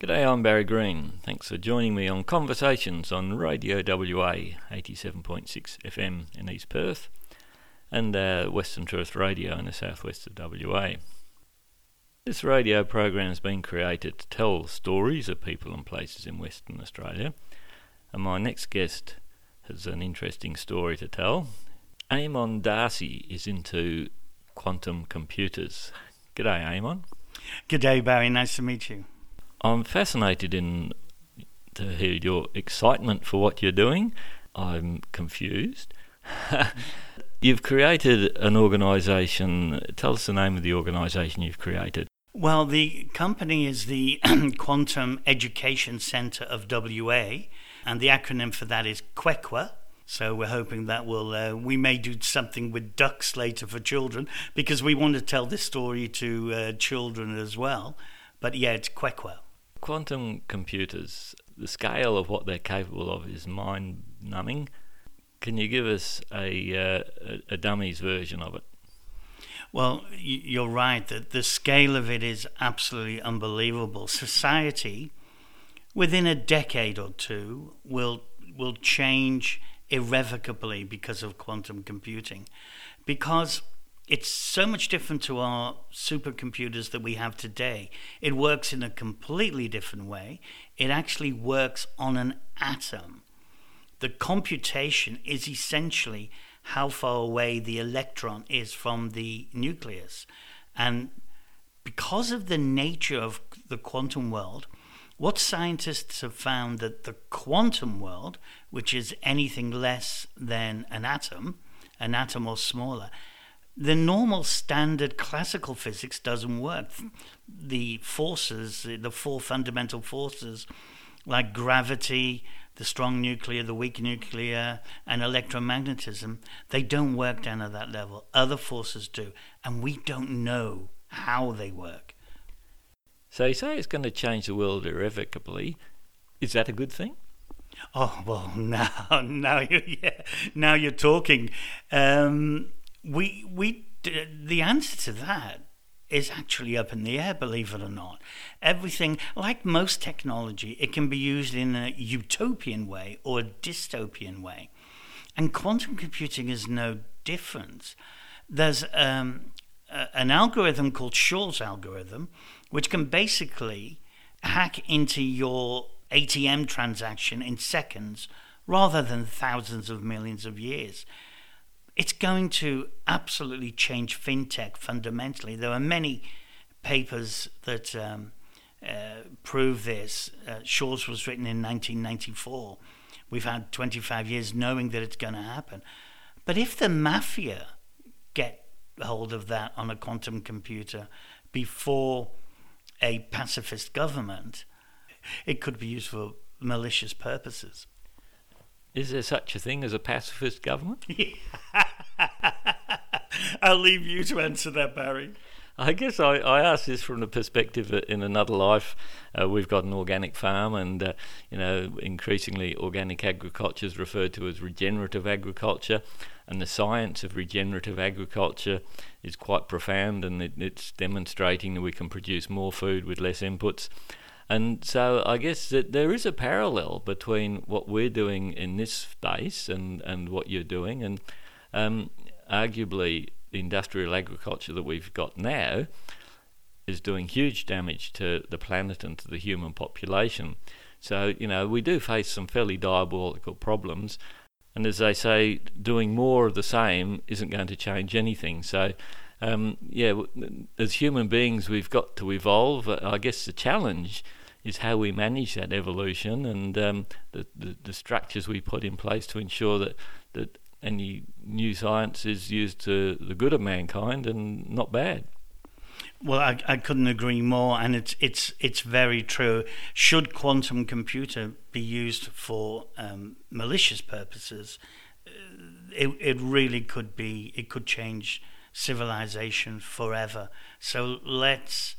G'day, I'm Barry Green. Thanks for joining me on Conversations on Radio WA 87.6 FM in East Perth and uh, Western Tourist Radio in the southwest of WA. This radio program has been created to tell stories of people and places in Western Australia, and my next guest has an interesting story to tell. Eamon Darcy is into quantum computers. G'day, Eamon. G'day, Barry. Nice to meet you. I'm fascinated in to hear your excitement for what you're doing. I'm confused. you've created an organisation. Tell us the name of the organisation you've created. Well, the company is the Quantum Education Centre of WA, and the acronym for that is QECWA. So we're hoping that will uh, we may do something with ducks later for children because we want to tell this story to uh, children as well. But yeah, it's QECWA quantum computers, the scale of what they're capable of is mind numbing. Can you give us a, uh, a, dummy's version of it? Well, you're right that the scale of it is absolutely unbelievable. Society, within a decade or two, will will change irrevocably because of quantum computing, because it's so much different to our supercomputers that we have today. It works in a completely different way. It actually works on an atom. The computation is essentially how far away the electron is from the nucleus. And because of the nature of the quantum world, what scientists have found that the quantum world, which is anything less than an atom, an atom or smaller, the normal standard classical physics doesn't work. The forces, the four fundamental forces, like gravity, the strong nuclear, the weak nuclear, and electromagnetism, they don't work down at that level. Other forces do, and we don't know how they work. So you say it's going to change the world irrevocably. Is that a good thing? Oh well, now now you yeah, now you're talking. Um, we we the answer to that is actually up in the air, believe it or not. Everything, like most technology, it can be used in a utopian way or a dystopian way. And quantum computing is no different. There's um, a, an algorithm called Shor's algorithm, which can basically hack into your ATM transaction in seconds rather than thousands of millions of years it's going to absolutely change fintech fundamentally. There are many papers that um, uh, prove this. Uh, Shor's was written in 1994. We've had 25 years knowing that it's going to happen. But if the mafia get hold of that on a quantum computer before a pacifist government, it could be used for malicious purposes. Is there such a thing as a pacifist government? I'll leave you to answer that, Barry. I guess I, I ask this from the perspective that in another life, uh, we've got an organic farm, and uh, you know, increasingly organic agriculture is referred to as regenerative agriculture, and the science of regenerative agriculture is quite profound, and it, it's demonstrating that we can produce more food with less inputs. And so I guess that there is a parallel between what we're doing in this space and, and what you're doing. And um, arguably, industrial agriculture that we've got now is doing huge damage to the planet and to the human population. So, you know, we do face some fairly diabolical problems. And as they say, doing more of the same isn't going to change anything. So, um, yeah, as human beings, we've got to evolve. Uh, I guess the challenge is how we manage that evolution and um, the, the, the structures we put in place to ensure that that any new science is used to the good of mankind and not bad. Well, I, I couldn't agree more, and it's it's it's very true. Should quantum computer be used for um, malicious purposes, uh, it it really could be. It could change civilization forever. So let's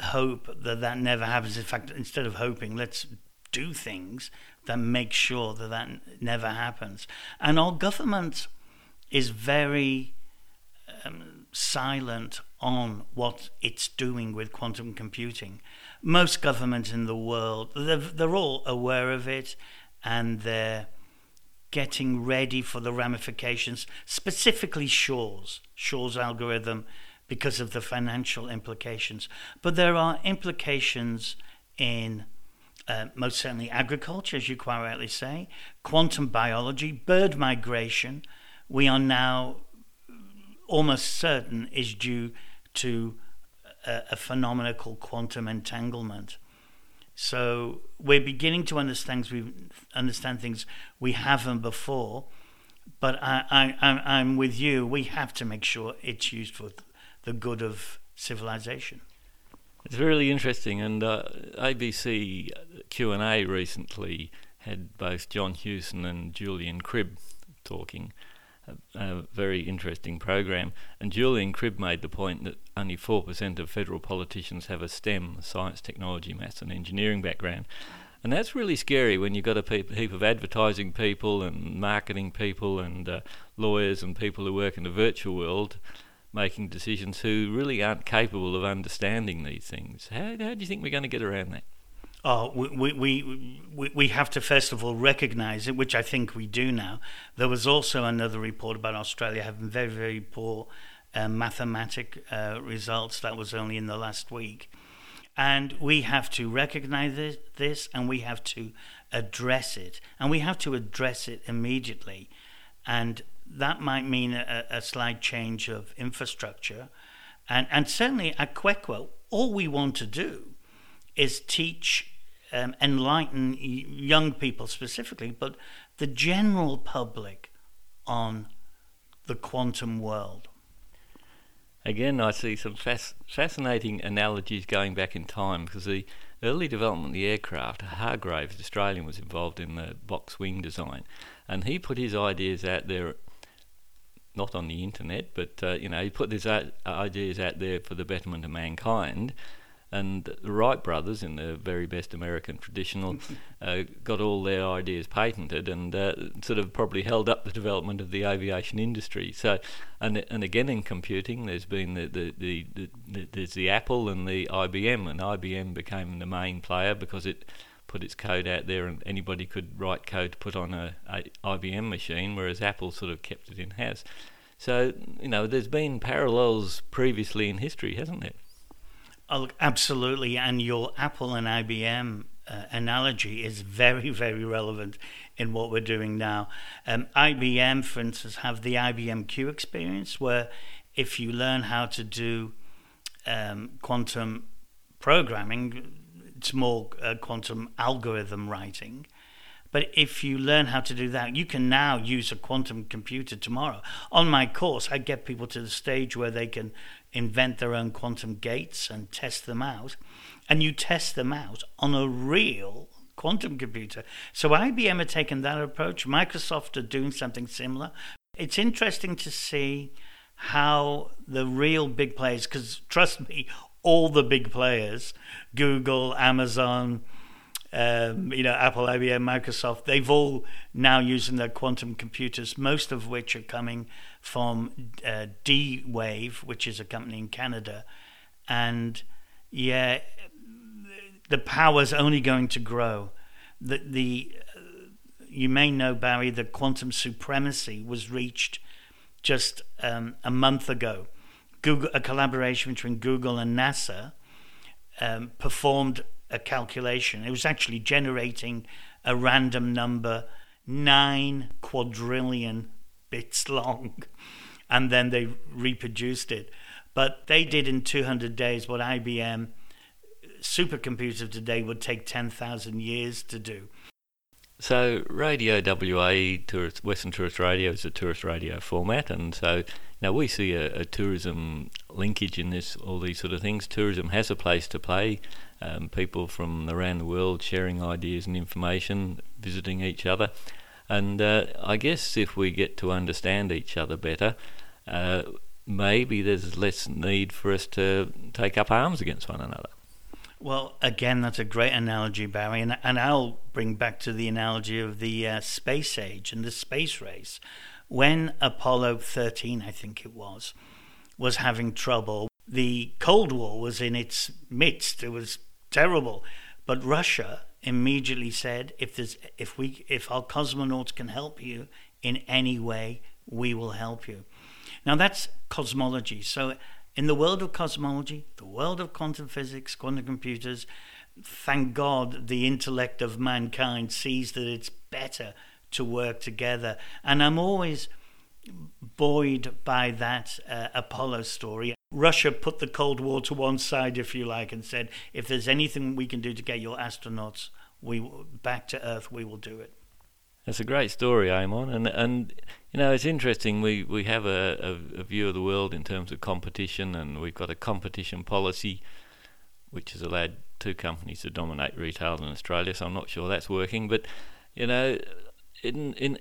hope that that never happens. In fact, instead of hoping, let's do things that make sure that that never happens. And our government is very um, silent on what it's doing with quantum computing. Most governments in the world, they're, they're all aware of it and they're getting ready for the ramifications, specifically Shor's, Shor's algorithm, because of the financial implications. But there are implications in uh, most certainly agriculture, as you quite rightly say, quantum biology, bird migration. We are now almost certain is due to a, a phenomena called quantum entanglement. So we're beginning to understand we understand things we haven't before. But I, I, I'm with you. We have to make sure it's used for the good of civilization. It's really interesting, and uh, ABC Q and A recently had both John Hewson and Julian Cribb talking. A, a very interesting program, and Julian Cribb made the point that only four percent of federal politicians have a STEM, science, technology, maths, and engineering background. And that's really scary when you've got a pe- heap of advertising people and marketing people and uh, lawyers and people who work in the virtual world making decisions who really aren't capable of understanding these things. How, how do you think we're going to get around that? Oh, we, we, we, we have to first of all recognize it, which I think we do now. There was also another report about Australia having very, very poor uh, mathematic uh, results. That was only in the last week. And we have to recognize this, this and we have to address it. And we have to address it immediately. And that might mean a, a slight change of infrastructure. And, and certainly at QECWA, all we want to do is teach, um, enlighten young people specifically, but the general public on the quantum world. Again, I see some fas- fascinating analogies going back in time because the early development of the aircraft, Hargreaves, Australian, was involved in the box wing design, and he put his ideas out there not on the internet, but uh, you know, he put his ideas out there for the betterment of mankind. And the Wright brothers, in the very best American traditional, uh, got all their ideas patented and uh, sort of probably held up the development of the aviation industry. So, and and again in computing, there's been the the, the, the, the there's the Apple and the IBM, and IBM became the main player because it put its code out there and anybody could write code to put on a, a IBM machine, whereas Apple sort of kept it in house. So, you know, there's been parallels previously in history, hasn't there? Oh, absolutely. And your Apple and IBM uh, analogy is very, very relevant in what we're doing now. Um, IBM, for instance, have the IBM Q experience, where if you learn how to do um, quantum programming, it's more uh, quantum algorithm writing. But if you learn how to do that, you can now use a quantum computer tomorrow. On my course, I get people to the stage where they can invent their own quantum gates and test them out. And you test them out on a real quantum computer. So IBM are taking that approach. Microsoft are doing something similar. It's interesting to see how the real big players, because trust me, all the big players, Google, Amazon, um, you know, Apple, IBM, Microsoft, they've all now using their quantum computers, most of which are coming from uh, D Wave, which is a company in Canada. And yeah, the power's only going to grow. The, the you may know, Barry, that quantum supremacy was reached just um, a month ago Google, a collaboration between Google and NASA um, performed a calculation. It was actually generating a random number, nine quadrillion bits long, and then they reproduced it. But they did in 200 days what IBM supercomputers today would take 10,000 years to do. So, Radio WA, tourist, Western Tourist Radio, is a tourist radio format, and so now we see a, a, tourism linkage in this, all these sort of things. Tourism has a place to play. Um, people from around the world sharing ideas and information, visiting each other, and uh, I guess if we get to understand each other better, uh, maybe there's less need for us to take up arms against one another. Well, again, that's a great analogy, Barry, and, and I'll bring back to the analogy of the uh, space age and the space race. When Apollo 13, I think it was, was having trouble, the Cold War was in its midst. It was terrible. But Russia immediately said, if there's if we if our cosmonauts can help you in any way, we will help you. Now that's cosmology. So in the world of cosmology, the world of quantum physics, quantum computers, thank God the intellect of mankind sees that it's better to work together. And I'm always buoyed by that uh, Apollo story. Russia put the Cold War to one side, if you like, and said, if there's anything we can do to get your astronauts we back to Earth, we will do it. That's a great story, Eamon, and and you know it's interesting. We we have a, a, a, view of the world in terms of competition, and we've got a competition policy, which has allowed two companies to dominate retail in Australia. So I'm not sure that's working, but you know, in in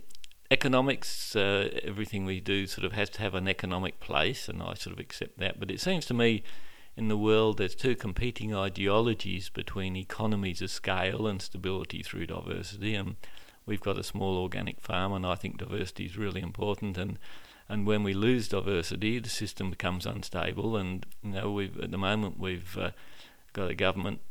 economics, uh, everything we do sort of has to have an economic place, and I sort of accept that. But it seems to me in the world there's two competing ideologies between economies of scale and stability through diversity, and we've got a small organic farm, and I think diversity is really important. And and when we lose diversity, the system becomes unstable. And you know, we've at the moment we've uh, got a government,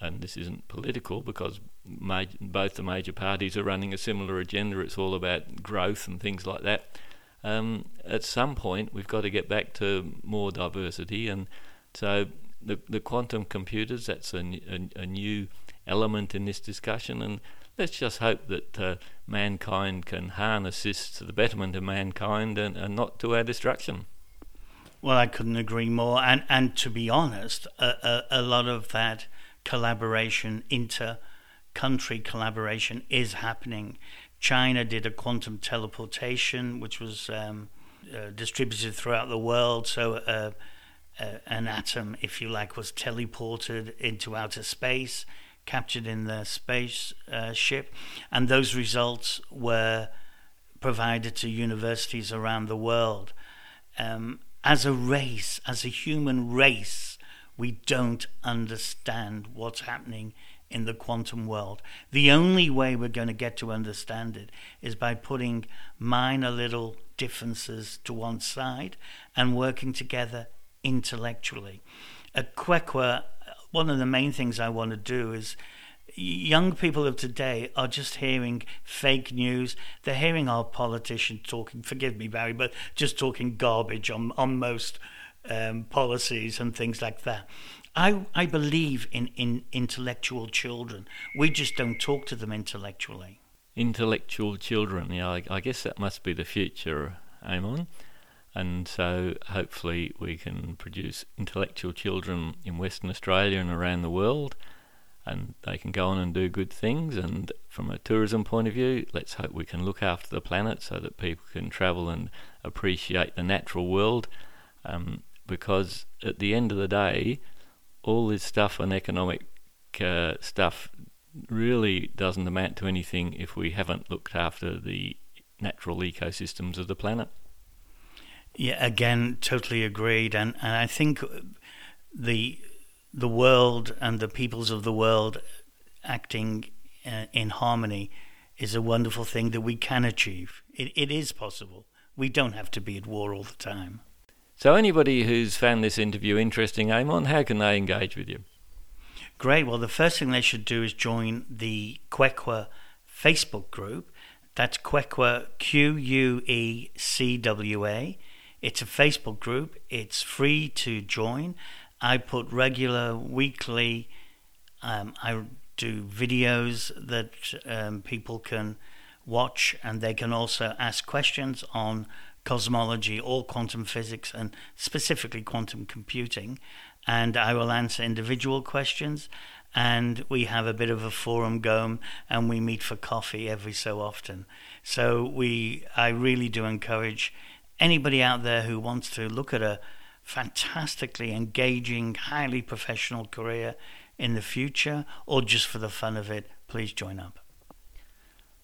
and this isn't political because major, both the major parties are running a similar agenda. It's all about growth and things like that. Um, at some point, we've got to get back to more diversity, and so the the quantum computers that's a, a, a new element in this discussion, and let's just hope that uh, mankind can harness this to the betterment of mankind and, and not to our destruction. Well, I couldn't agree more. And and to be honest, a, a, a lot of that collaboration, inter country collaboration, is happening. China did a quantum teleportation, which was um, uh, distributed throughout the world. So uh, uh, an atom, if you like, was teleported into outer space captured in their space uh, and those results were provided to universities around the world. Um, as a race, as a human race, we don't understand what's happening in the quantum world. The only way we're going to get to understand it is by putting minor little differences to one side and working together intellectually. At QECWA, one of the main things I want to do is young people of today are just hearing fake news. They're hearing our politicians talking, forgive me, Barry, but just talking garbage on, on most um, policies and things like that. I, I believe in, in intellectual children. We just don't talk to them intellectually. Intellectual children, yeah, I, I guess that must be the future, Eamon. And so hopefully we can produce intellectual children in Western Australia and around the world, and they can go on and do good things. And from a tourism point of view, let's hope we can look after the planet so that people can travel and appreciate the natural world. Um, because at the end of the day, all this stuff and economic uh, stuff really doesn't amount to anything if we haven't looked after the natural ecosystems of the planet. Yeah, again, totally agreed, and and I think the the world and the peoples of the world acting uh, in harmony is a wonderful thing that we can achieve. It, it is possible. We don't have to be at war all the time. So, anybody who's found this interview interesting, Eamon, how can they engage with you? Great. Well, the first thing they should do is join the QECWA Facebook group. That's QECWA, Q U E C W A. It's a Facebook group. It's free to join. I put regular weekly. Um, I do videos that um, people can watch, and they can also ask questions on cosmology or quantum physics, and specifically quantum computing. And I will answer individual questions. And we have a bit of a forum going, and we meet for coffee every so often. So we, I really do encourage anybody out there who wants to look at a fantastically engaging, highly professional career in the future or just for the fun of it, please join up.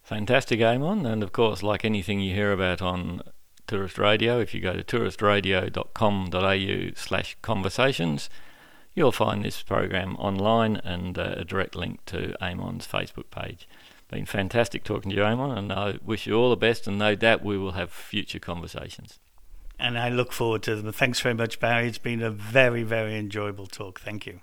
Fantastic, Eamon. And of course, like anything you hear about on Tourist Radio, if you go to touristradio.com.au slash conversations, you'll find this program online and uh, a direct link to Eamon's Facebook page. Been fantastic talking to you, Eamon, and I wish you all the best, and no doubt we will have future conversations. And I look forward to them. Thanks very much, Barry. It's been a very, very enjoyable talk. Thank you.